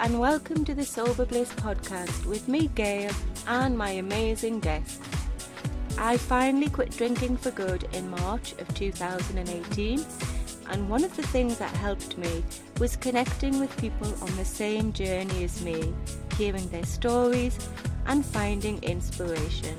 and welcome to the Sober Bliss podcast with me, Gail, and my amazing guest. I finally quit drinking for good in March of 2018, and one of the things that helped me was connecting with people on the same journey as me, hearing their stories and finding inspiration.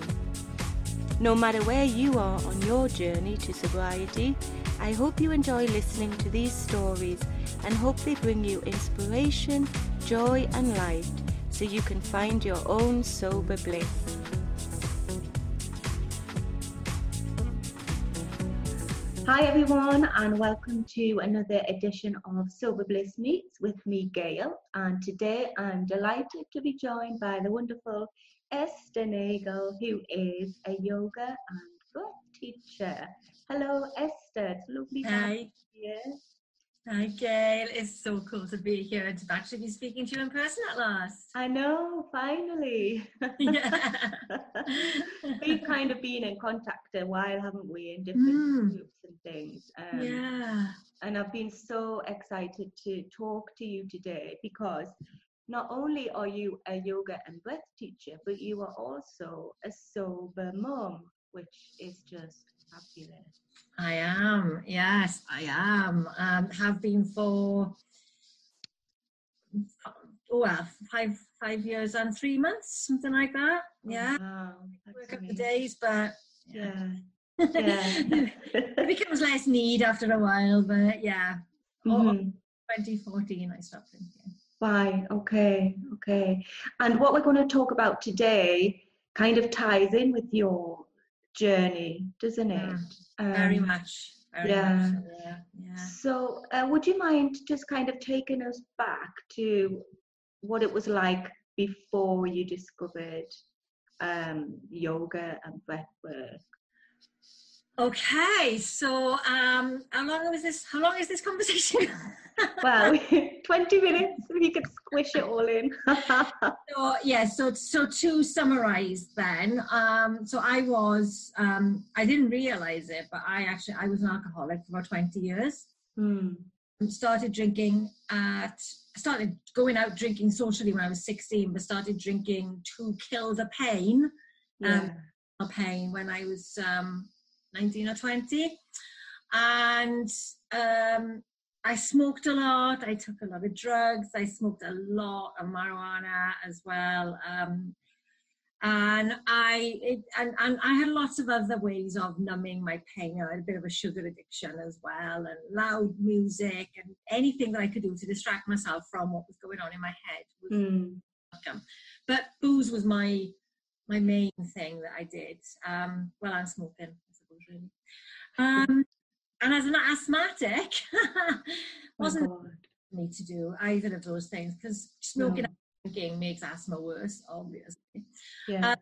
No matter where you are on your journey to sobriety, I hope you enjoy listening to these stories and hope they bring you inspiration, joy, and light so you can find your own sober bliss. Hi, everyone, and welcome to another edition of Sober Bliss Meets with me, Gail. And today I'm delighted to be joined by the wonderful Esther Nagel, who is a yoga and breath teacher. Hello, Esther. It's lovely to have you here. Hi, Gail. It's so cool to be here and to actually be speaking to you in person at last. I know, finally. Yeah. We've kind of been in contact a while, haven't we, in different mm. groups and things. Um, yeah. And I've been so excited to talk to you today because not only are you a yoga and breath teacher, but you are also a sober mom, which is just fabulous. I am, yes, I am. Um, have been for oh well, five five years and three months, something like that. Oh, yeah, wow, work up the days, but yeah, yeah. yeah. it becomes less need after a while. But yeah, mm-hmm. 2014 I stopped drinking. Fine, okay, okay. And what we're going to talk about today kind of ties in with your journey, doesn't it? Mm, um, very much. Very yeah. Much, yeah. yeah. So, uh, would you mind just kind of taking us back to what it was like before you discovered um, yoga and breath work? Okay, so um, how long was this? How long is this conversation? well, 20 minutes, we could squish it all in. so, yeah, so, so to summarize then, um, so I was, um, I didn't realize it, but I actually, I was an alcoholic for 20 years. Hmm. Started drinking at, started going out drinking socially when I was 16, but started drinking to kill the pain. Yeah. Um, pain when I was um, 19 or 20. And um, I smoked a lot. I took a lot of drugs. I smoked a lot of marijuana as well. Um, and I it, and, and I had lots of other ways of numbing my pain. I had a bit of a sugar addiction as well, and loud music and anything that I could do to distract myself from what was going on in my head was mm. But booze was my my main thing that I did. Um, well, I'm smoking, Really. Um, and as an asthmatic, oh, wasn't oh me to do either of those things because smoking no. and drinking makes asthma worse, obviously. Yeah. Um,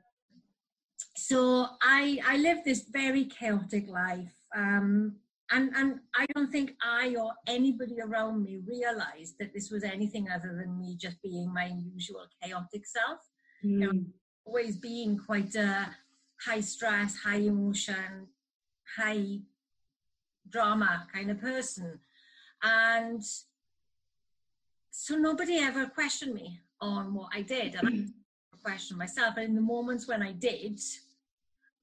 so I I lived this very chaotic life. Um, and, and I don't think I or anybody around me realized that this was anything other than me just being my usual chaotic self. Mm. You know, hmm. always being quite a high stress, high emotion, high drama kind of person. And so nobody ever questioned me on what I did. And I mm-hmm. questioned myself. And in the moments when I did,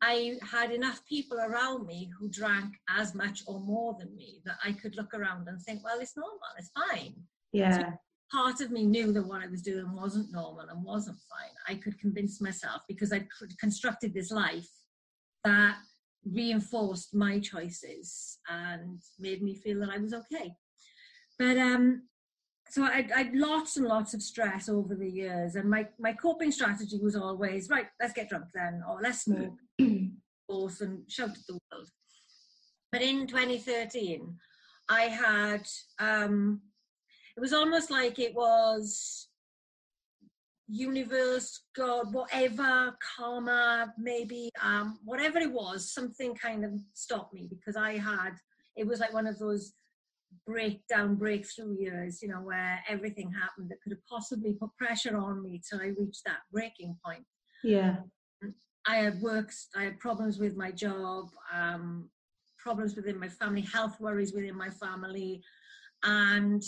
I had enough people around me who drank as much or more than me that I could look around and think, well, it's normal, it's fine. Yeah. So part of me knew that what I was doing wasn't normal and wasn't fine. I could convince myself because I constructed this life that reinforced my choices and made me feel that I was okay. But um, so I had lots and lots of stress over the years, and my my coping strategy was always right. Let's get drunk then, or let's smoke, both, and shout at the world. But in 2013, I had um, it was almost like it was universe, God, whatever, karma, maybe, um, whatever it was, something kind of stopped me because I had, it was like one of those breakdown, breakthrough years, you know, where everything happened that could have possibly put pressure on me till I reached that breaking point. Yeah. I had works, I had problems with my job, um, problems within my family, health worries within my family, and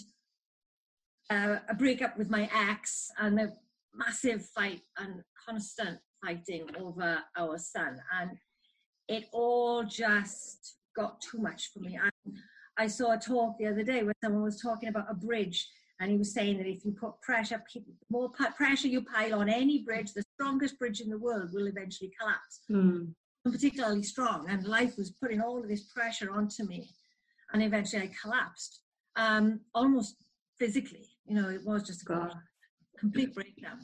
uh, a breakup with my ex and a massive fight and constant fighting over our son. And it all just got too much for me. I, I saw a talk the other day where someone was talking about a bridge and he was saying that if you put pressure, more pressure you pile on any bridge, the strongest bridge in the world will eventually collapse. Mm. Particularly strong, and life was putting all of this pressure onto me, and eventually I collapsed, um, almost physically. You know, it was just a complete breakdown.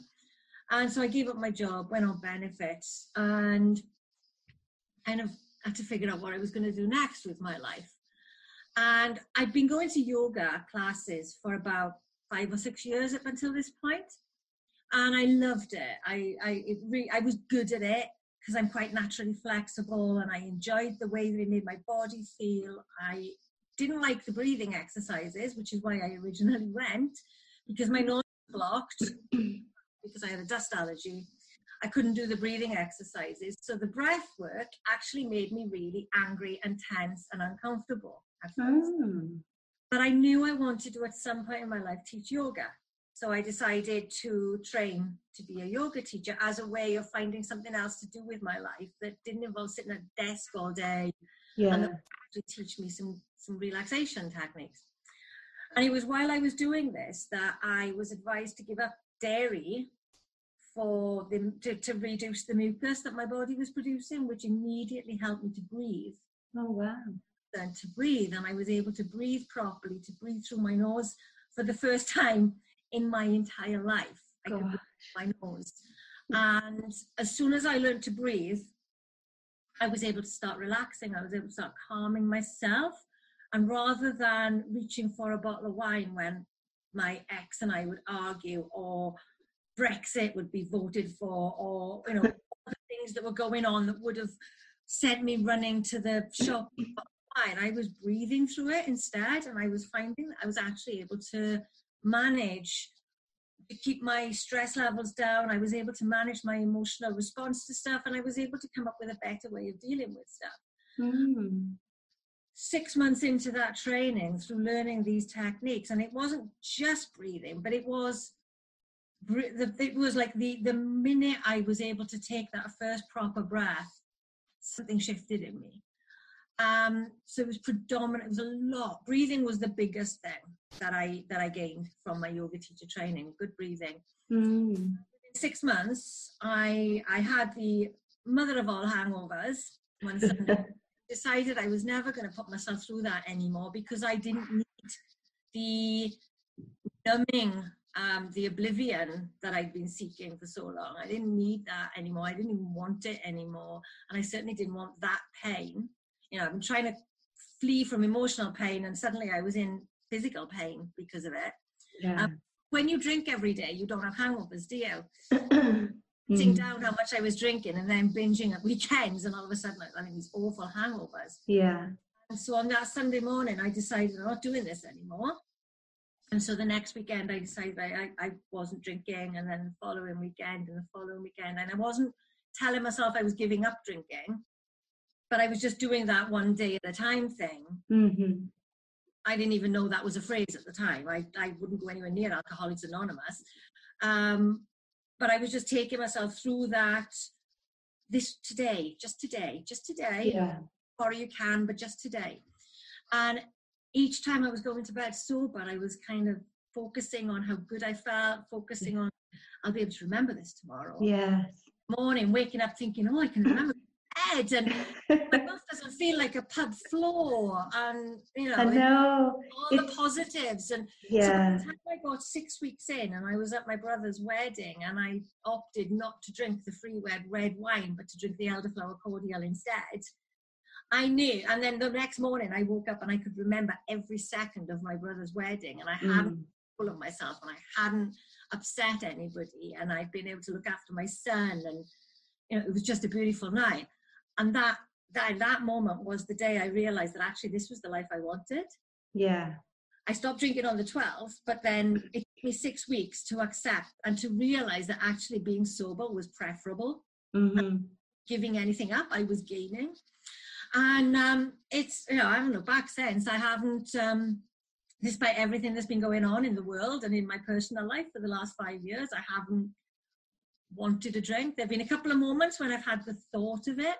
And so I gave up my job, went on benefits, and kind of had to figure out what I was going to do next with my life. And I'd been going to yoga classes for about five or six years up until this point, and I loved it. I I it re- I was good at it because I'm quite naturally flexible, and I enjoyed the way that it made my body feel. I didn't like the breathing exercises, which is why I originally went, because my nose blocked because I had a dust allergy. I couldn't do the breathing exercises. So the breath work actually made me really angry and tense and uncomfortable at first. Mm. But I knew I wanted to at some point in my life teach yoga. So I decided to train to be a yoga teacher as a way of finding something else to do with my life that didn't involve sitting at a desk all day yeah. and to teach me some, some relaxation techniques. And it was while I was doing this that I was advised to give up dairy for the, to, to reduce the mucus that my body was producing, which immediately helped me to breathe. Oh, wow. And to breathe, and I was able to breathe properly, to breathe through my nose for the first time in my entire life. I could breathe through my nose. And as soon as I learned to breathe, I was able to start relaxing. I was able to start calming myself. And rather than reaching for a bottle of wine when my ex and I would argue, or Brexit would be voted for, or you know, the things that were going on that would have sent me running to the shop. And I was breathing through it instead, and I was finding I was actually able to manage to keep my stress levels down. I was able to manage my emotional response to stuff, and I was able to come up with a better way of dealing with stuff. Mm. Six months into that training, through learning these techniques, and it wasn't just breathing, but it was it was like the the minute I was able to take that first proper breath, something shifted in me. Um, so it was predominant. It was a lot. Breathing was the biggest thing that I that I gained from my yoga teacher training. Good breathing. Mm. In six months, I I had the mother of all hangovers one Sunday. decided I was never going to put myself through that anymore because I didn't need the numbing um, the oblivion that I'd been seeking for so long. I didn't need that anymore. I didn't even want it anymore. And I certainly didn't want that pain. You know, I've been trying to flee from emotional pain and suddenly I was in physical pain because of it. Yeah. Um, when you drink every day, you don't have hangovers, do you? Mm. down how much I was drinking and then binging at weekends, and all of a sudden I had these awful hangovers. Yeah. And so on that Sunday morning, I decided I'm not doing this anymore. And so the next weekend, I decided I, I, wasn't drinking, and then the following weekend, and the following weekend, and I wasn't telling myself I was giving up drinking, but I was just doing that one day at a time thing. Mm-hmm. I didn't even know that was a phrase at the time. I, I wouldn't go anywhere near Alcoholics Anonymous. Um, but I was just taking myself through that this today, just today, just today. Yeah. Or you can, but just today. And each time I was going to bed sober, I was kind of focusing on how good I felt, focusing on I'll be able to remember this tomorrow. Yes. Morning, waking up thinking, oh, I can remember bed, and my mouth doesn't feel like a pub floor, and you know, I know all it's, the positives. And yeah, so I got six weeks in, and I was at my brother's wedding, and I opted not to drink the free red red wine, but to drink the elderflower cordial instead. I knew. And then the next morning, I woke up and I could remember every second of my brother's wedding, and I mm. hadn't full of myself, and I hadn't upset anybody, and I'd been able to look after my son, and you know, it was just a beautiful night. And that that that moment was the day I realized that actually this was the life I wanted. Yeah. I stopped drinking on the 12th, but then it took me six weeks to accept and to realize that actually being sober was preferable. Mm-hmm. Giving anything up, I was gaining. And um, it's, you know, I haven't looked back since. I haven't, um, despite everything that's been going on in the world and in my personal life for the last five years, I haven't wanted a drink. There have been a couple of moments when I've had the thought of it.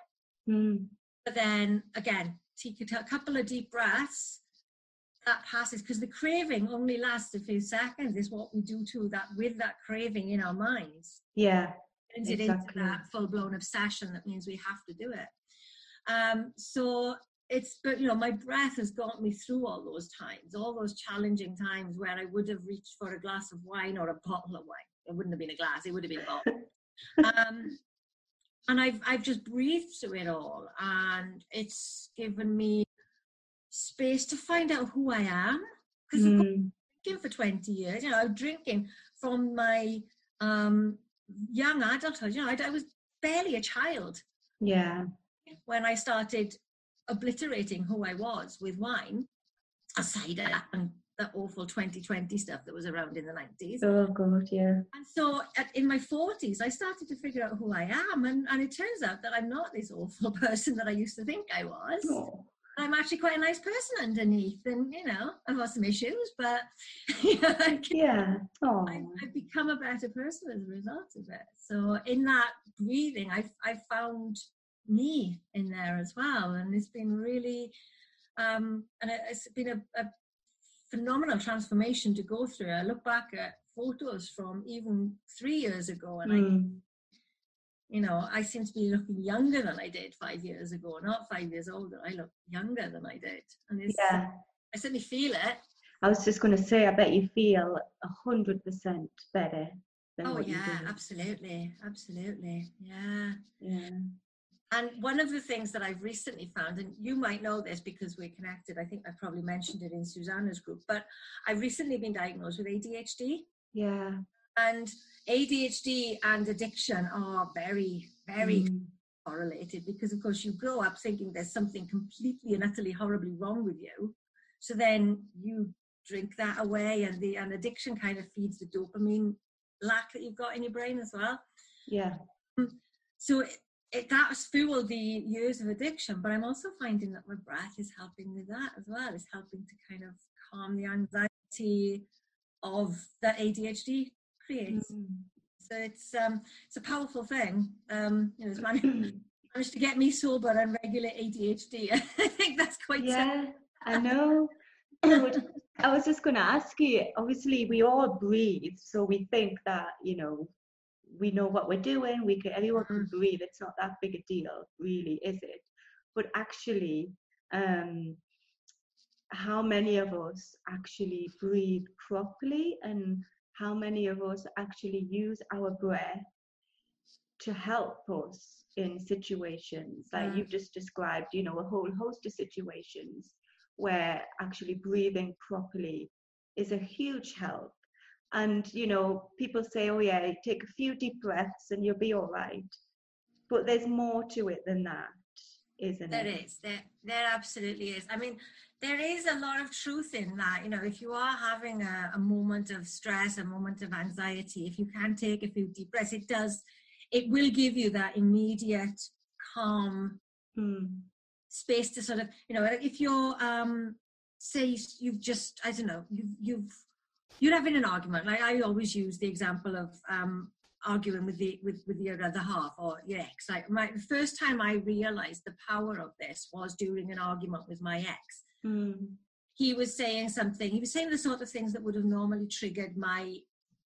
Mm. But then again, take a couple of deep breaths, that passes because the craving only lasts a few seconds, is what we do to that with that craving in our minds. Yeah. Turns exactly. it into that full blown obsession that means we have to do it. Um, so it's but you know my breath has got me through all those times all those challenging times where i would have reached for a glass of wine or a bottle of wine it wouldn't have been a glass it would have been a bottle um, and i've i've just breathed through it all and it's given me space to find out who i am because mm. i've drinking for 20 years you know i'm drinking from my um, young adulthood you know I, I was barely a child yeah when I started obliterating who I was with wine, aside that and that awful 2020 stuff that was around in the 90s. Oh, God, yeah. And so at, in my 40s, I started to figure out who I am. And, and it turns out that I'm not this awful person that I used to think I was. Oh. I'm actually quite a nice person underneath, and you know, I've got some issues, but you know, yeah, oh. I, have become a better person as a result of it. So in that breathing, I I found me in there as well. And it's been really, um, and it's been a, a phenomenal transformation to go through. I look back at photos from even three years ago and mm. I hmm. you know, I seem to be looking younger than I did five years ago, not five years older. I look younger than I did. And it's, yeah. I certainly feel it. I was just going to say, I bet you feel a hundred percent better. Than Oh yeah, absolutely, absolutely, yeah, yeah. And one of the things that I've recently found, and you might know this because we're connected, I think I probably mentioned it in Susanna's group, but I've recently been diagnosed with ADHD. Yeah. And ADHD and addiction are very, very mm. correlated because, of course, you grow up thinking there's something completely and utterly horribly wrong with you. So then you drink that away, and the and addiction kind of feeds the dopamine lack that you've got in your brain as well. Yeah. So it that's fueled the years of addiction, but I'm also finding that my breath is helping with that as well. It's helping to kind of calm the anxiety of that ADHD creates. Mm-hmm. So it's um it's a powerful thing. Um, you know, it's managed, managed to get me sober and regulate ADHD. I think that's quite yeah. I know. I was just going to ask you. Obviously, we all breathe, so we think that you know we know what we're doing we can everyone can mm. breathe it's not that big a deal really is it? But actually um how many of us actually breathe properly and how many of us actually use our breath to help us in situations? Like you've just described you know a whole host of situations where actually breathing properly is a huge help and, you know, people say, oh, yeah, take a few deep breaths and you'll be all right. But there's more to it than that, isn't there it? There is. There, there absolutely is. I mean, there is a lot of truth in that. You know, if you are having a, a moment of stress, a moment of anxiety, if you can take a few deep breaths, it does, it will give you that immediate calm hmm. space to sort of, you know, if you're, um, say you've just, I don't know, you've, you've you're having an argument. Like I always use the example of um, arguing with the with, with your other half or your ex. Like my the first time I realized the power of this was during an argument with my ex. Mm. He was saying something. He was saying the sort of things that would have normally triggered my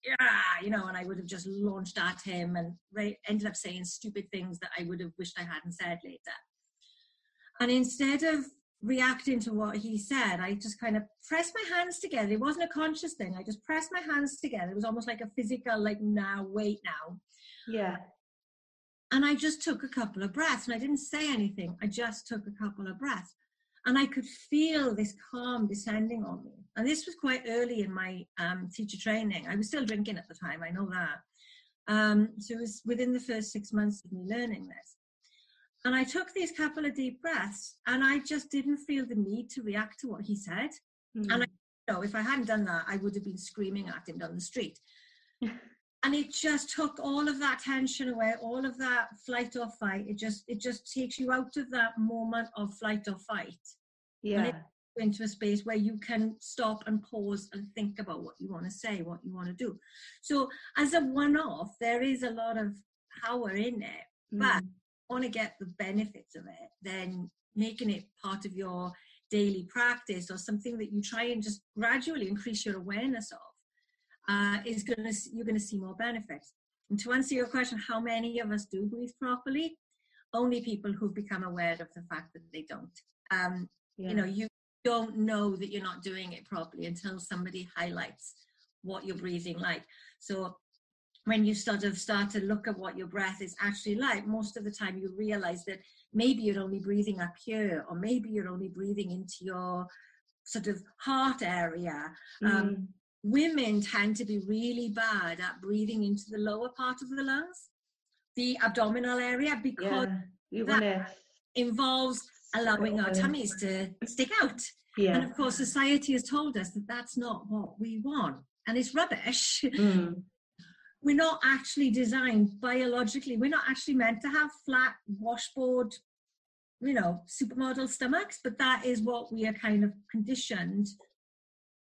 yeah, you know, and I would have just launched at him and re- ended up saying stupid things that I would have wished I hadn't said later. And instead of reacting to what he said, I just kind of pressed my hands together. It wasn't a conscious thing. I just pressed my hands together. It was almost like a physical, like, now, wait now. Yeah. And I just took a couple of breaths and I didn't say anything. I just took a couple of breaths. And I could feel this calm descending on me. And this was quite early in my um, teacher training. I was still drinking at the time, I know that. Um, so it was within the first six months of me learning this. And I took these couple of deep breaths and I just didn't feel the need to react to what he said. Mm. And I know if I hadn't done that, I would have been screaming at him down the street. and it just took all of that tension away, all of that flight or fight. It just it just takes you out of that moment of flight or fight. Yeah. It, into a space where you can stop and pause and think about what you want to say, what you want to do. So, as a one off, there is a lot of power in it, mm. but want to get the benefits of it, then making it part of your daily practice or something that you try and just gradually increase your awareness of uh, is going to you're going to see more benefits. And to answer your question, how many of us do breathe properly? Only people who've become aware of the fact that they don't. Um, yeah. You know, you don't know that you're not doing it properly until somebody highlights what you're breathing like. So when you sort of start to look at what your breath is actually like, most of the time you realize that maybe you're only breathing up here, or maybe you're only breathing into your sort of heart area. Um, mm. Um, women tend to be really bad at breathing into the lower part of the lungs, the abdominal area, because yeah, that involves allowing our tummies to stick out. Yeah. And of course, society has told us that that's not what we want. And it's rubbish. Mm. We're not actually designed biologically, we're not actually meant to have flat washboard, you know, supermodel stomachs, but that is what we are kind of conditioned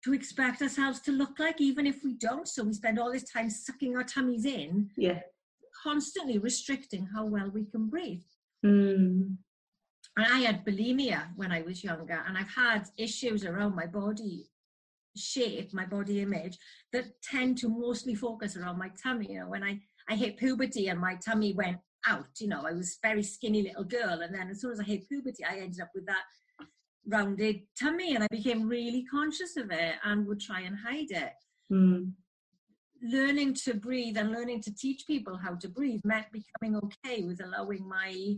to expect ourselves to look like, even if we don't. So we spend all this time sucking our tummies in, yeah, constantly restricting how well we can breathe. Mm. And I had bulimia when I was younger, and I've had issues around my body shape, my body image, that tend to mostly focus around my tummy. You know, when I, I hit puberty and my tummy went out, you know, I was very skinny little girl. And then as soon as I hit puberty, I ended up with that rounded tummy and I became really conscious of it and would try and hide it. Mm. Learning to breathe and learning to teach people how to breathe meant becoming okay with allowing my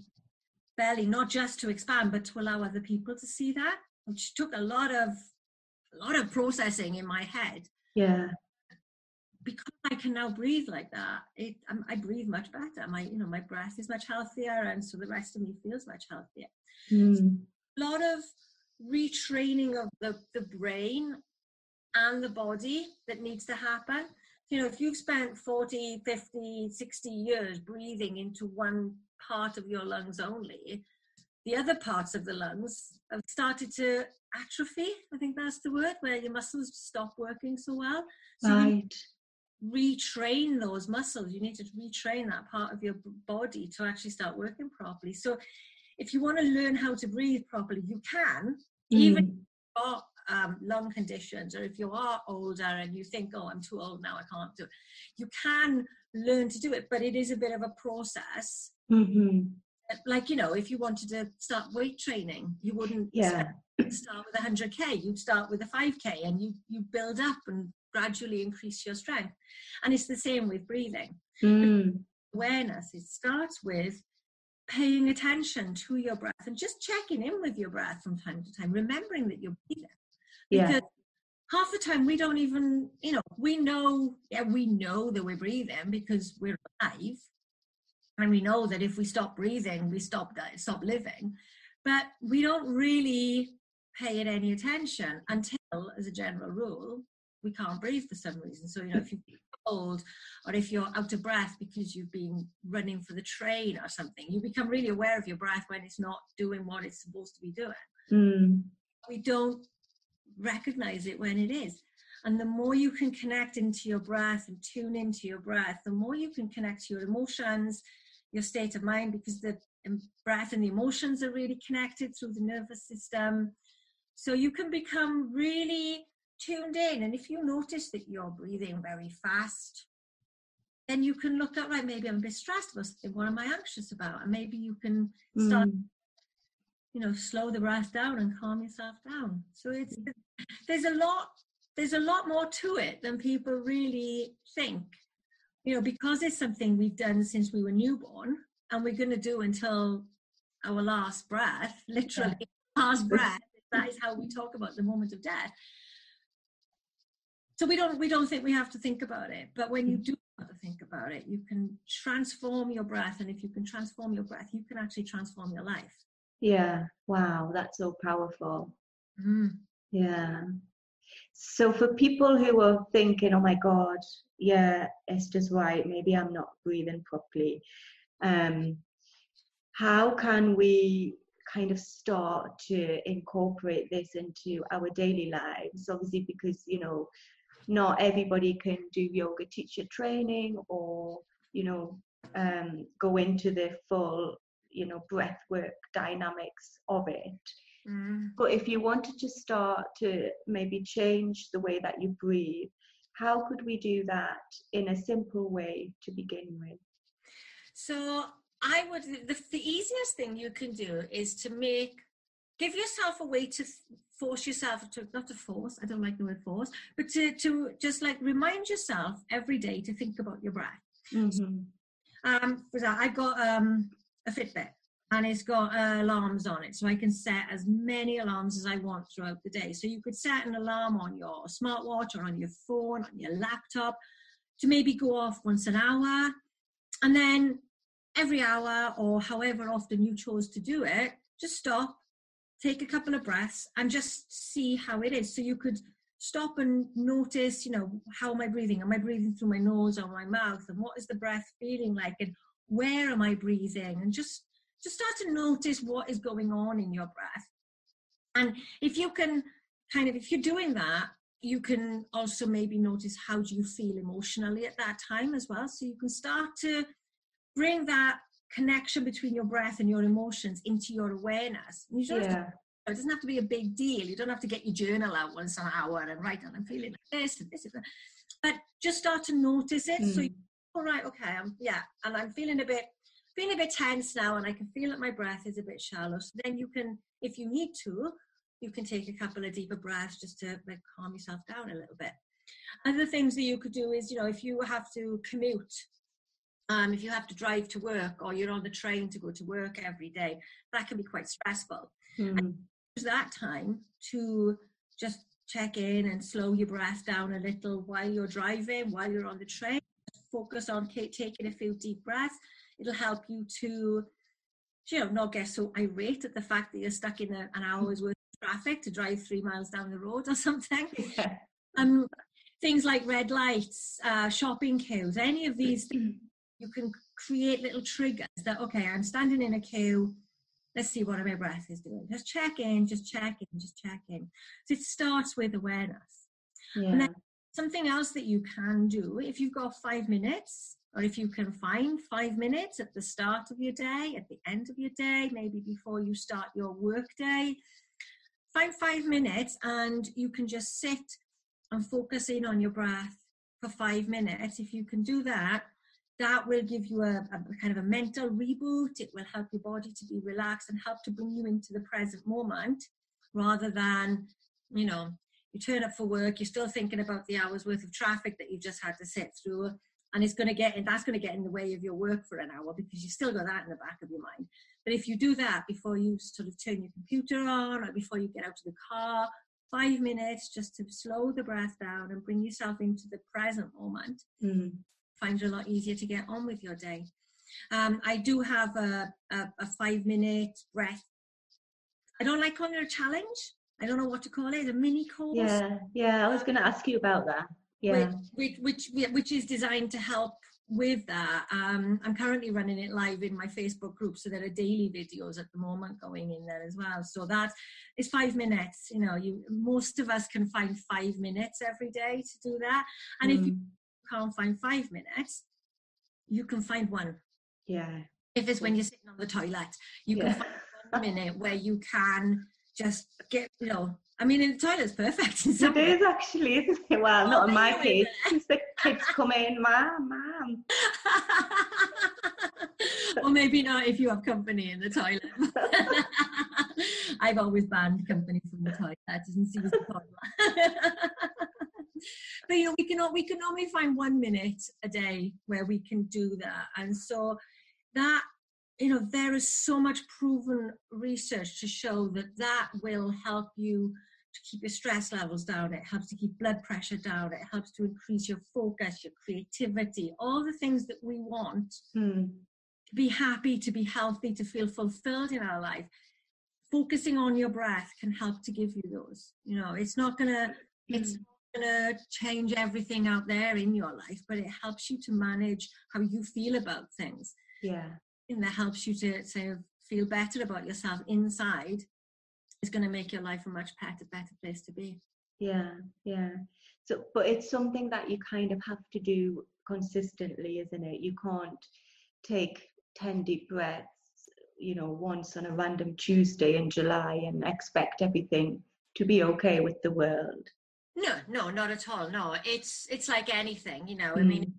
belly not just to expand but to allow other people to see that, which took a lot of a lot of processing in my head. Yeah. Because I can now breathe like that, it um, I breathe much better. My you know my breath is much healthier, and so the rest of me feels much healthier. Mm. A lot of retraining of the, the brain and the body that needs to happen. You know, if you've spent 40, 50, 60 years breathing into one part of your lungs only, the other parts of the lungs have started to atrophy. I think that's the word, where your muscles stop working so well. So right. retrain those muscles. You need to retrain that part of your body to actually start working properly. So if you want to learn how to breathe properly, you can, mm. even if you've got um, lung conditions, or if you are older and you think, oh, I'm too old now, I can't do it. You can learn to do it, but it is a bit of a process. Mm-hmm. Like, you know, if you wanted to start weight training, you wouldn't yeah. start with 100K, you'd start with a 5K and you, you build up and gradually increase your strength. And it's the same with breathing. Mm. Awareness, it starts with paying attention to your breath and just checking in with your breath from time to time, remembering that you're breathing. Because yeah. half the time we don't even, you know, we know, yeah, we know that we're breathing because we're alive. And we know that if we stop breathing, we stop stop living. But we don't really pay it any attention until, as a general rule, we can't breathe for some reason. So, you know, if you feel cold or if you're out of breath because you've been running for the train or something, you become really aware of your breath when it's not doing what it's supposed to be doing. Mm. We don't recognize it when it is. And the more you can connect into your breath and tune into your breath, the more you can connect to your emotions, your state of mind, because the breath and the emotions are really connected through the nervous system. So you can become really tuned in. And if you notice that you're breathing very fast, then you can look at, right, maybe I'm a bit stressed about something. What am I anxious about? And maybe you can start, mm. you know, slow the breath down and calm yourself down. So it's, there's a lot, there's a lot more to it than people really think. You know, because it's something we've done since we were newborn and we're going to do until our last breath, literally yeah. last breath. That is how we talk about the moment of death so we don't we don't think we have to think about it but when you do have to think about it you can transform your breath and if you can transform your breath you can actually transform your life yeah wow that's so powerful mm. yeah so for people who are thinking oh my god yeah just right maybe i'm not breathing properly um how can we kind of start to incorporate this into our daily lives? Obviously because you know not everybody can do yoga teacher training or you know um, go into the full you know breath work dynamics of it mm. but if you wanted to start to maybe change the way that you breathe how could we do that in a simple way to begin with so I would the, the easiest thing you can do is to make give yourself a way to force yourself to not to force I don't like the word force but to to just like remind yourself every day to think about your breath. Mm-hmm. Um, I've got um, a Fitbit and it's got uh, alarms on it, so I can set as many alarms as I want throughout the day. So you could set an alarm on your smartwatch or on your phone, on your laptop, to maybe go off once an hour, and then every hour or however often you chose to do it, just stop, take a couple of breaths, and just see how it is. So you could stop and notice, you know, how am I breathing? Am I breathing through my nose or my mouth? And what is the breath feeling like? And where am I breathing? And just just start to notice what is going on in your breath. And if you can kind of if you're doing that, you can also maybe notice how do you feel emotionally at that time as well. So you can start to bring that connection between your breath and your emotions into your awareness. You yeah. to, it doesn't have to be a big deal. You don't have to get your journal out once an hour and write down, I'm feeling like this and this and that. But just start to notice it. Mm. So, you, all right, okay, I'm, yeah, and I'm feeling a bit, feeling a bit tense now, and I can feel that my breath is a bit shallow. So then you can, if you need to, you can take a couple of deeper breaths just to like calm yourself down a little bit. Other things that you could do is, you know, if you have to commute um, if you have to drive to work or you're on the train to go to work every day, that can be quite stressful. Mm. Use that time to just check in and slow your breath down a little while you're driving, while you're on the train. Focus on taking a few deep breaths. It'll help you to, you know, not get so irate at the fact that you're stuck in a, an hour's worth of traffic to drive three miles down the road or something. Yeah. Um, things like red lights, uh, shopping queues, any of these things you can create little triggers that okay i'm standing in a queue let's see what my breath is doing just check in just check in just check in so it starts with awareness yeah. and then something else that you can do if you've got five minutes or if you can find five minutes at the start of your day at the end of your day maybe before you start your work day find five minutes and you can just sit and focus in on your breath for five minutes if you can do that that will give you a, a, kind of a mental reboot. It will help your body to be relaxed and help to bring you into the present moment rather than, you know, you turn up for work, you're still thinking about the hours worth of traffic that you've just had to sit through. And it's going to get, and that's going to get in the way of your work for an hour because you've still got that in the back of your mind. But if you do that before you sort of turn your computer on or before you get out of the car, five minutes just to slow the breath down and bring yourself into the present moment, mm find it a lot easier to get on with your day. Um, I do have a, a, a, five minute breath. I don't like calling it a challenge. I don't know what to call it. A mini course. Yeah, yeah. I was going to ask you about that. Yeah, which which which is designed to help with that. Um, I'm currently running it live in my Facebook group, so there are daily videos at the moment going in there as well. So that is five minutes. You know, you most of us can find five minutes every day to do that, and mm. if you mm can't find five minutes, you can find one. Yeah. If it's when you're sitting on the toilet, you yeah. can find one minute where you can just get, you know, I mean, in the toilet's perfect. it is actually, isn't it? Well, not in my case. the kids come in, mom, mom. or maybe not if you have company in the toilet. I've always banned company from the toilet. That doesn't seem as toilet but you know we can we can only find one minute a day where we can do that and so that you know there is so much proven research to show that that will help you to keep your stress levels down it helps to keep blood pressure down it helps to increase your focus your creativity all the things that we want hmm. to be happy to be healthy to feel fulfilled in our life focusing on your breath can help to give you those you know it's not gonna it's hmm going to change everything out there in your life, but it helps you to manage how you feel about things. Yeah. That helps you to of feel better about yourself inside is going to make your life a much better better place to be yeah yeah so but it's something that you kind of have to do consistently isn't it you can't take 10 deep breaths you know once on a random tuesday in july and expect everything to be okay with the world no no not at all no it's it's like anything you know mm. i mean mm.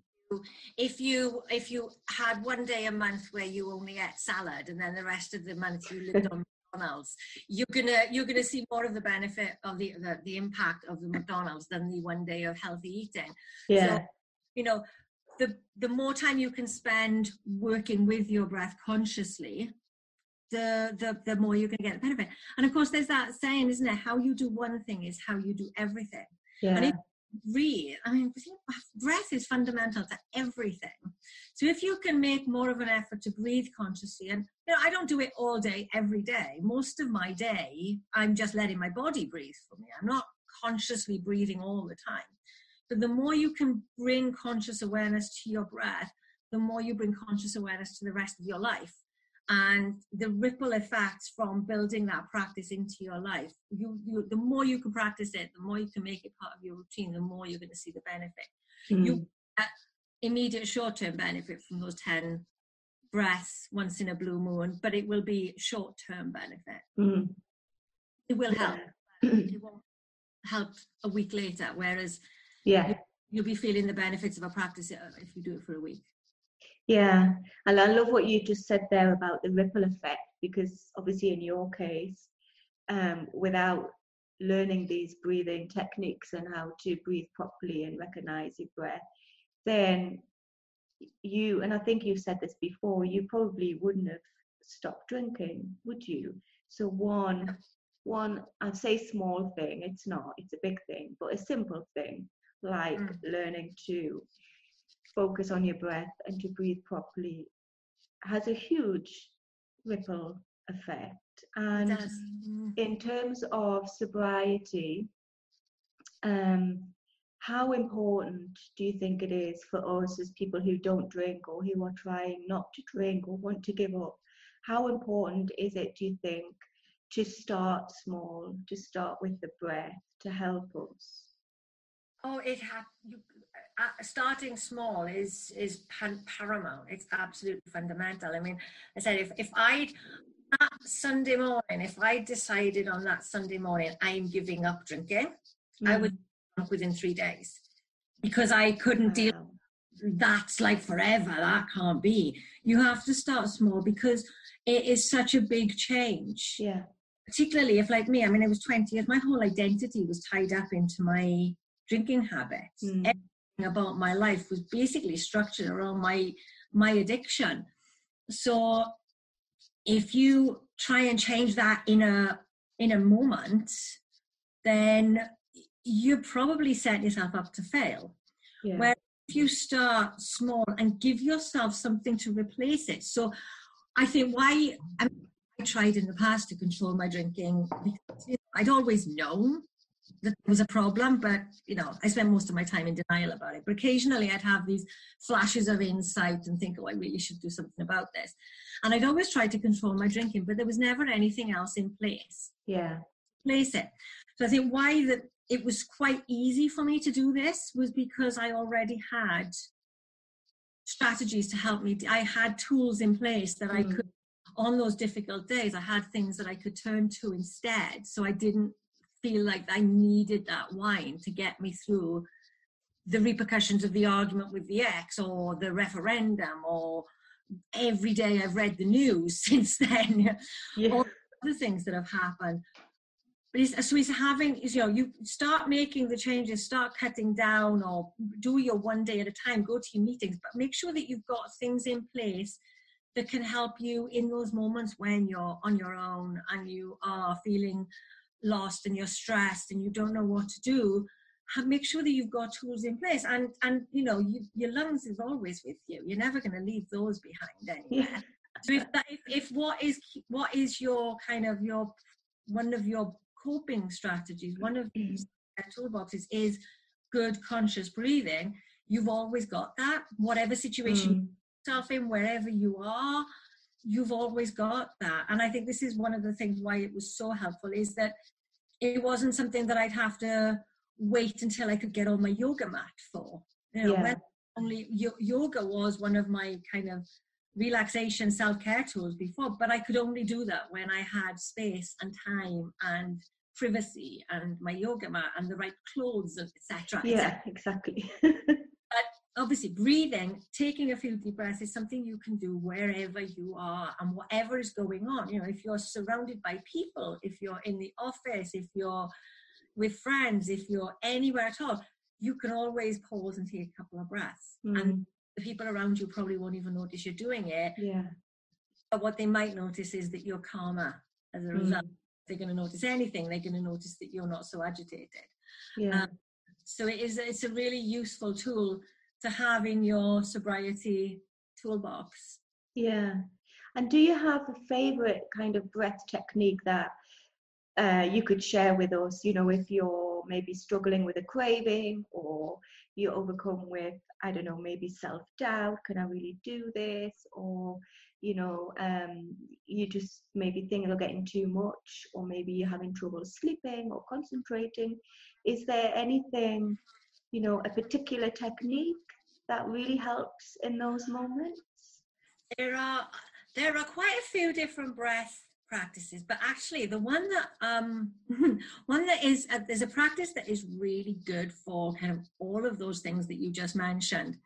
If you if you had one day a month where you only ate salad and then the rest of the month you lived on McDonald's, you're gonna you're gonna see more of the benefit of the the, the impact of the McDonald's than the one day of healthy eating. Yeah. So, you know, the the more time you can spend working with your breath consciously, the the the more you can get the benefit. And of course, there's that saying, isn't it? How you do one thing is how you do everything. Yeah. Breathe, I mean, breath is fundamental to everything. So if you can make more of an effort to breathe consciously, and you know, I don't do it all day, every day. Most of my day, I'm just letting my body breathe for me. I'm not consciously breathing all the time. But the more you can bring conscious awareness to your breath, the more you bring conscious awareness to the rest of your life and the ripple effects from building that practice into your life. You, you the more you can practice it the more you can make it part of your routine the more you're going to see the benefit. Mm. you uh, immediate short-term benefit from those 10 breaths once in a blue moon but it will be short-term benefit. Mm. it will help. It won't help a week later whereas yeah. you'll be feeling the benefits of a practice uh, if you do it for a week yeah, and I love what you just said there about the ripple effect because obviously in your case, um, without learning these breathing techniques and how to breathe properly and recognize your breath, then you and I think you've said this before, you probably wouldn't have stopped drinking, would you? So one one I'd say small thing, it's not, it's a big thing, but a simple thing like mm. learning to focus on your breath and to breathe properly has a huge ripple effect. And mm-hmm. in terms of sobriety, um, how important do you think it is for us as people who don't drink or who are trying not to drink or want to give up? How important is it, do you think, to start small, to start with the breath to help us? Oh, it had you uh, starting small is is paramount. It's absolutely fundamental. I mean, I said if if I that Sunday morning, if I decided on that Sunday morning I'm giving up drinking, mm. I would up within three days because I couldn't wow. deal. That's like forever. That can't be. You have to start small because it is such a big change. Yeah. Particularly if, like me, I mean, I was 20 years, my whole identity was tied up into my drinking habits. Mm about my life was basically structured around my my addiction. So if you try and change that in a in a moment then you probably set yourself up to fail. Yeah. where if you start small and give yourself something to replace it. So i think why I, I tried in the past to control my drinking because i'd always known that was a problem, but you know, I spent most of my time in denial about it. But occasionally I'd have these flashes of insight and think, oh, I really should do something about this. And I'd always try to control my drinking, but there was never anything else in place. Yeah. Place it. So I think why that it was quite easy for me to do this was because I already had strategies to help me. I had tools in place that mm. I could on those difficult days, I had things that I could turn to instead. So I didn't feel like I needed that wine to get me through the repercussions of the argument with the ex or the referendum or every day I've read the news since then, yeah. all the things that have happened. But it's, so it's having, you know, you start making the changes, start cutting down or do your one day at a time, go to your meetings, but make sure that you've got things in place that can help you in those moments when you're on your own and you are feeling lost and you're stressed and you don't know what to do make sure that you've got tools in place. And and you know you, your lungs is always with you. You're never going to leave those behind anywhere. Yeah. so if, that, if, if what is what is your kind of your one of your coping strategies one of these toolboxes is good conscious breathing you've always got that. Whatever situation mm. yourself in wherever you are you've always got that. And I think this is one of the things why it was so helpful is that it wasn't something that I'd have to wait until I could get on my yoga mat for. You know, yeah. only yoga was one of my kind of relaxation self-care tools before, but I could only do that when I had space and time and privacy and my yoga mat and the right clothes, etc. Yeah, exactly. obviously breathing taking a few deep breaths is something you can do wherever you are and whatever is going on. You know if you're surrounded by people if you're in the office if you're with friends if you're anywhere at all you can always pause and take a couple of breaths. Mm. and the people around you probably won't even notice you're doing it. Yeah. But what they might notice is that you're calmer as a mm. result. They're going to notice anything. They're going to notice that you're not so agitated. Yeah. Um, so it is it's a really useful tool to have in your sobriety toolbox. Yeah. And do you have a favorite kind of breath technique that uh, you could share with us? You know, if you're maybe struggling with a craving or you're overcome with, I don't know, maybe self doubt can I really do this? Or, you know, um, you just maybe thinking of getting too much, or maybe you're having trouble sleeping or concentrating. Is there anything, you know, a particular technique that really helps in those moments? There are there are quite a few different breath practices, but actually the one that um one that is uh, there's a practice that is really good for kind of all of those things that you just mentioned.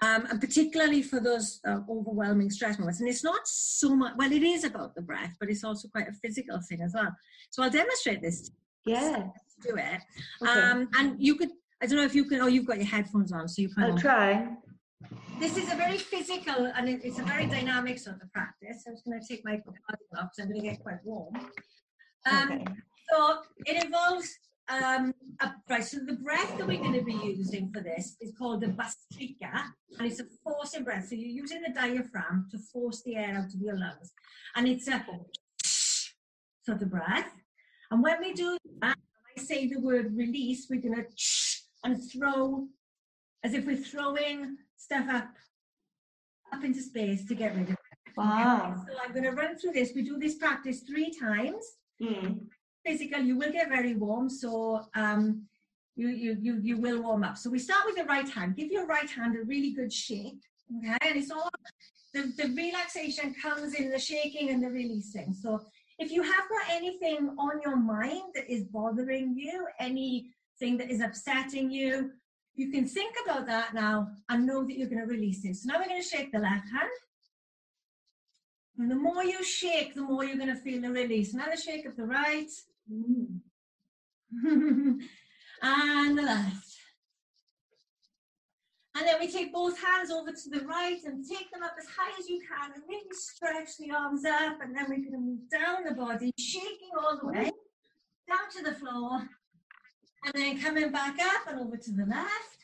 Um, and particularly for those uh, overwhelming stress moments. And it's not so much, well, it is about the breath, but it's also quite a physical thing as well. So I'll demonstrate this. Yeah. Do it. Okay. Um, and you could I don't know if you can. Oh, you've got your headphones on, so you can. I'll try. This is a very physical and it, it's a very dynamic sort of practice. I'm just going to take my clothes off because I'm going to get quite warm. Um, okay. So it involves um, a, right. So the breath that we're going to be using for this is called the bhastrika, and it's a forcing breath. So you're using the diaphragm to force the air out of your lungs, and it's a sort of breath. And when we do that, I say the word release, we're going to and throw as if we're throwing stuff up up into space to get rid of it. Wow. So I'm going to run through this. We do this practice three times. Mm. Physical, you will get very warm, so um, you, you you you will warm up. So we start with the right hand. Give your right hand a really good shake. Okay, and it's all the, the relaxation comes in the shaking and the releasing. So if you have got anything on your mind that is bothering you, any thing that is upsetting you. You can think about that now and know that you're going to release it. So now we're going to shake the left hand. And the more you shake, the more you're going to feel the release. Another shake of the right. and the left. And then we take both hands over to the right and take them up as high as you can and really stretch the arms up. And then we're going to move down the body, shaking all the way down to the floor. And then coming back up and over to the left.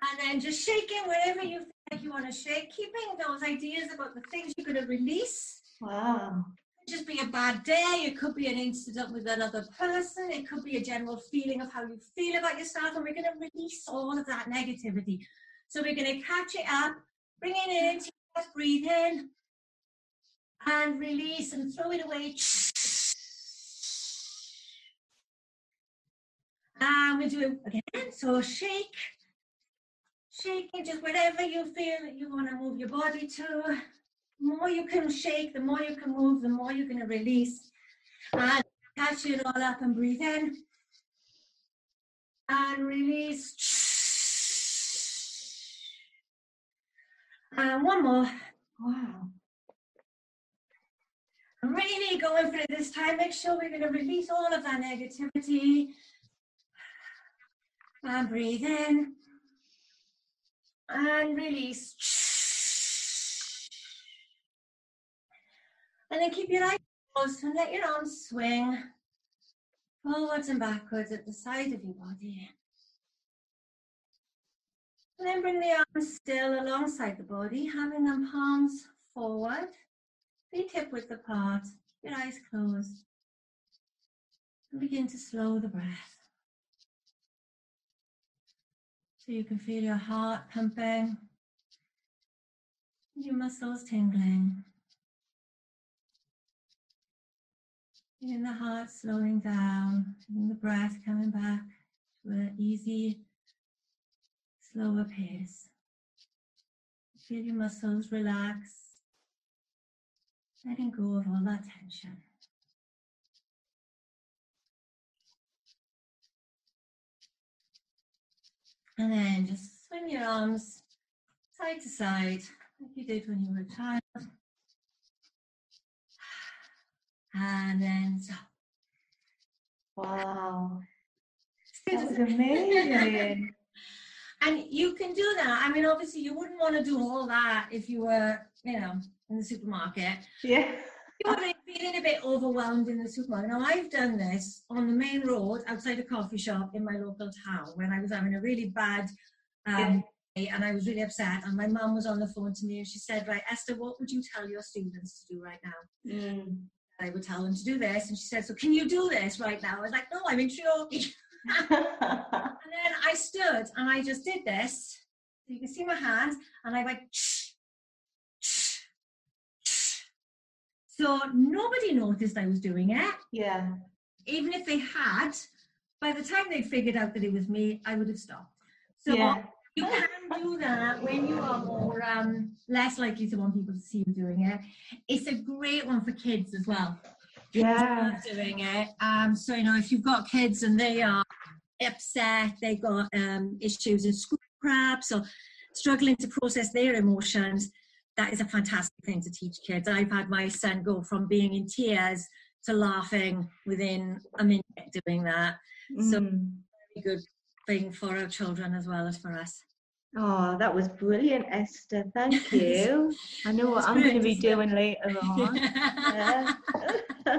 And then just shaking wherever you feel like you want to shake, keeping those ideas about the things you're going to release. Wow. It could just be a bad day. It could be an incident with another person. It could be a general feeling of how you feel about yourself. And we're going to release all of that negativity. So we're going to catch it up, bring it in, breathe in, and release and throw it away. And we do it again. So shake, shake it just whatever you feel you want to move your body to. The more you can shake, the more you can move, the more you're going to release. And catch it all up and breathe in. And release. And one more. Wow. I'm really going for it this time. Make sure we're going to release all of that negativity and breathe in and release. And then keep your eyes closed and let your arms swing forwards and backwards at the side of your body. And then bring the arms still alongside the body, having them palms forward, feet hip width apart, your eyes closed. And begin to slow the breath. So you can feel your heart pumping, Your muscles tingling. Feeling the heart slowing down, feeling the breath coming back to an easy, slower pace. Feel your muscles relax, letting go of all that tension. And then just swing your arms side to side, like you did when you were a child. And then so. Wow. That was amazing. and you can do that. I mean, obviously, you wouldn't want to do all that if you were, you know, in the supermarket. Yeah. You feeling a bit overwhelmed in the supermarket. Now, I've done this on the main road outside a coffee shop in my local town when I was having a really bad um, yeah. and I was really upset. And my mum was on the phone to me and she said, Right, Esther, what would you tell your students to do right now? Mm. I would tell them to do this. And she said, So can you do this right now? I was like, No, I'm in Treorchy. and then I stood and I just did this. You can see my hands, and I went. So nobody noticed I was doing it. Yeah. Even if they had, by the time they figured out that it was me, I would have stopped. So yeah. you can do that when you are more um, less likely to want people to see you doing it. It's a great one for kids as well. Yeah. Doing it. Um, so you know, if you've got kids and they are upset, they've got um, issues in school perhaps, or struggling to process their emotions, that is a fantastic thing to teach kids. I've had my son go from being in tears to laughing within a minute doing that. Mm. So, very good thing for our children as well as for us. Oh, that was brilliant, Esther. Thank you. I know what I'm going to be doing later on. yeah.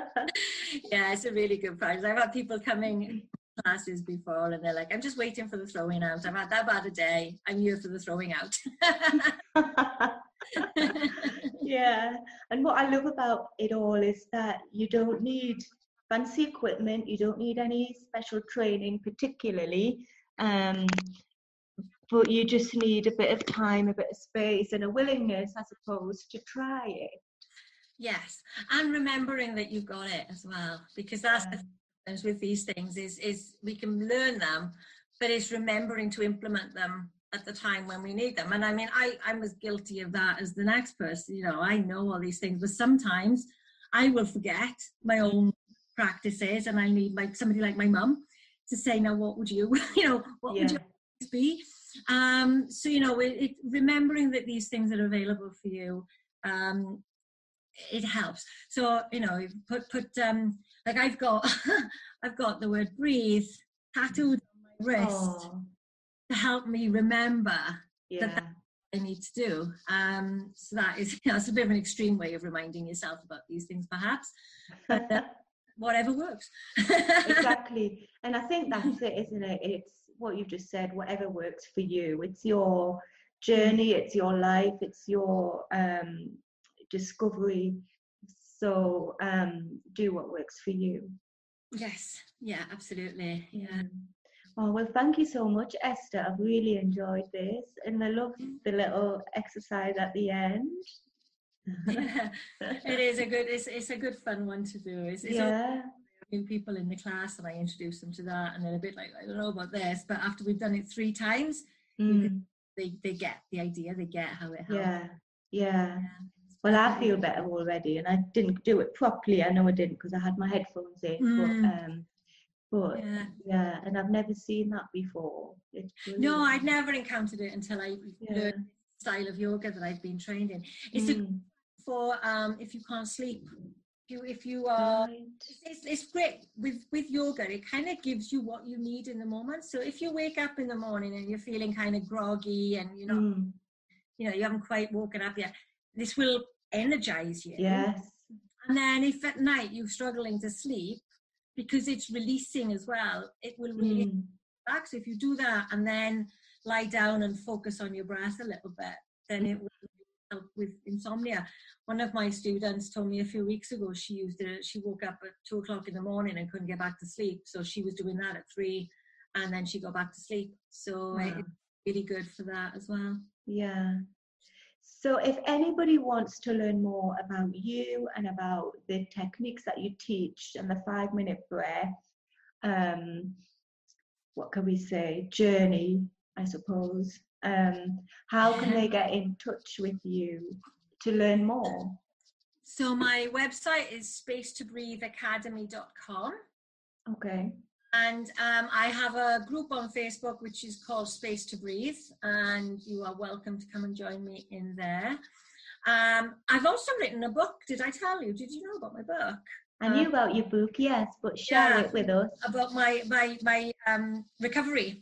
yeah, it's a really good prize. I've had people coming classes before and they're like, I'm just waiting for the throwing out. I've had that bad a day. I'm here for the throwing out. yeah. And what I love about it all is that you don't need fancy equipment, you don't need any special training, particularly. Um, but you just need a bit of time, a bit of space, and a willingness, I suppose, to try it. Yes, and remembering that you've got it as well, because that's yeah. the thing with these things is is we can learn them, but it's remembering to implement them at the time when we need them. And I mean, I, I'm as guilty of that as the next person. You know, I know all these things, but sometimes I will forget my own practices and I need like somebody like my mum to say, now what would you, you know, what yeah. would you be? Um, so, you know, it, it, remembering that these things are available for you, um, it helps. So, you know, put, put, um, like I've got, I've got the word breathe tattooed on my wrist. Oh to help me remember yeah. that, I need to do. Um, so that is that's a bit of an extreme way of reminding yourself about these things, perhaps. But uh, whatever works. exactly, and I think that's it, isn't it? It's what you've just said. Whatever works for you. It's your journey. It's your life. It's your um, discovery. So um, do what works for you. Yes. Yeah. Absolutely. Yeah. Oh, well, thank you so much, Esther. I've really enjoyed this. And I love the little exercise at the end. it is a good, it's, it's a good fun one to do. It's, it's yeah. New people in the class and I introduce them to that and then a bit like, I don't know about this, but after we've done it three times, mm. can, they, they get the idea, they get how it helps. Yeah, yeah. yeah. Well, I feel better already, and I didn't do it properly. I know I didn't because I had my headphones in, mm. but um, but yeah. yeah, and I've never seen that before. no, I'd never encountered it until I yeah. learned the style of yoga that I've been trained in. It's mm. a, for um, if you can't sleep. If you, if you are, right. it's, it's great with with yoga. It kind of gives you what you need in the moment. So if you wake up in the morning and you're feeling kind of groggy and you know, mm. you know, you haven't quite woken up yet, this will energize you. Yes. And then if at night you're struggling to sleep, because it's releasing as well, it will really mm. back. So if you do that and then lie down and focus on your breath a little bit, then it will help with insomnia. One of my students told me a few weeks ago she used it. She woke up at two o'clock in the morning and couldn't get back to sleep, so she was doing that at three, and then she got back to sleep. So wow. it's really good for that as well. Yeah. So, if anybody wants to learn more about you and about the techniques that you teach and the five minute breath, um, what can we say, journey, I suppose, um, how can they get in touch with you to learn more? So, my website is space to breathe spacetobreatheacademy.com. Okay. And um, I have a group on Facebook which is called Space to Breathe, and you are welcome to come and join me in there. Um, I've also written a book. Did I tell you? Did you know about my book? I knew um, about your book, yes, but share yeah, it with us. About my my my um, recovery.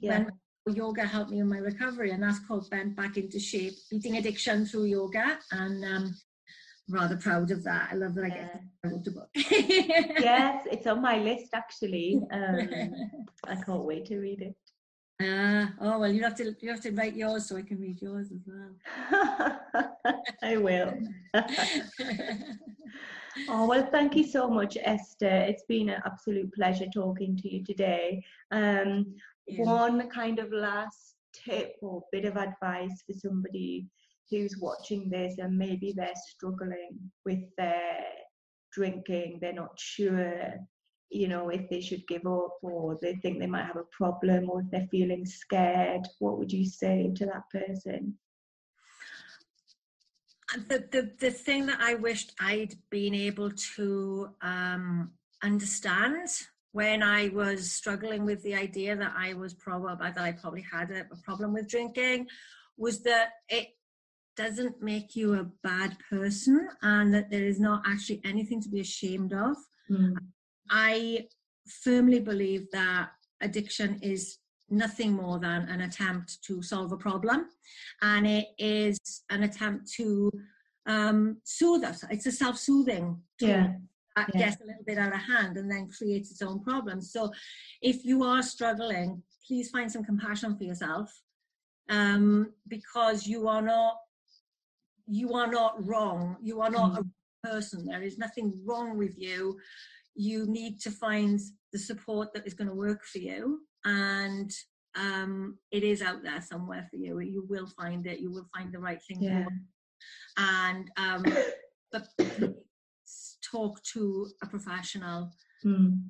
Yeah. When yoga helped me in my recovery, and that's called Bent Back into Shape: Beating Addiction Through Yoga. And um, rather proud of that. I love that I get to wrote the book. yes, it's on my list actually. Um, I can't wait to read it. Uh, oh well, you have to you have to write yours so I can read yours as well. I will. oh well, thank you so much, Esther. It's been an absolute pleasure talking to you today. Um, yeah. One kind of last tip or bit of advice for somebody who's watching this and maybe they're struggling with their drinking, they're not sure, you know, if they should give up or they think they might have a problem or if they're feeling scared, what would you say to that person? The, the, the thing that I wished I'd been able to um, understand when I was struggling with the idea that I was probably that I probably had a, a problem with drinking was that it doesn't make you a bad person and that there is not actually anything to be ashamed of. Mm. I firmly believe that addiction is nothing more than an attempt to solve a problem and it is an attempt to um, soothe us. It's a self soothing tool. Yeah. That yeah. gets a little bit out of hand and then creates its own problems. So, if you are struggling, please find some compassion for yourself um, because you are not you are not wrong. You are not mm. a person. There is nothing wrong with you. You need to find the support that is going to work for you. And um, it is out there somewhere for you. You will find it. You will find the right thing. Yeah. And um, but talk to a professional. Mm.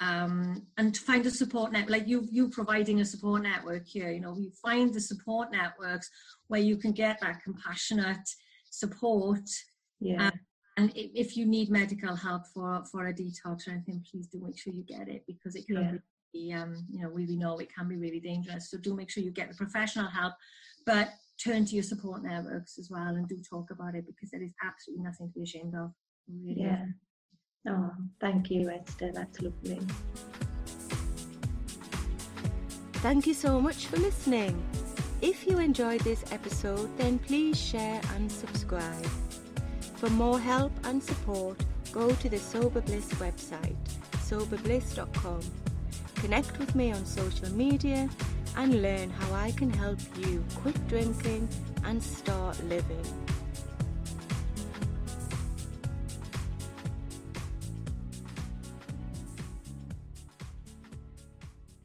Um, and to find a support net like you you providing a support network here you know you find the support networks where you can get that compassionate support. Yeah. Um, and if you need medical help for for a detox or anything, please do make sure you get it because it can yeah. be, um, you know, we, we know it can be really dangerous. So do make sure you get the professional help, but turn to your support networks as well and do talk about it because there is absolutely nothing to be ashamed of. Really yeah. Oh, thank you, Esther. That's lovely. Thank you so much for listening. If you enjoyed this episode, then please share and subscribe. For more help and support, go to the Sober Bliss website, soberbliss.com. Connect with me on social media and learn how I can help you quit drinking and start living.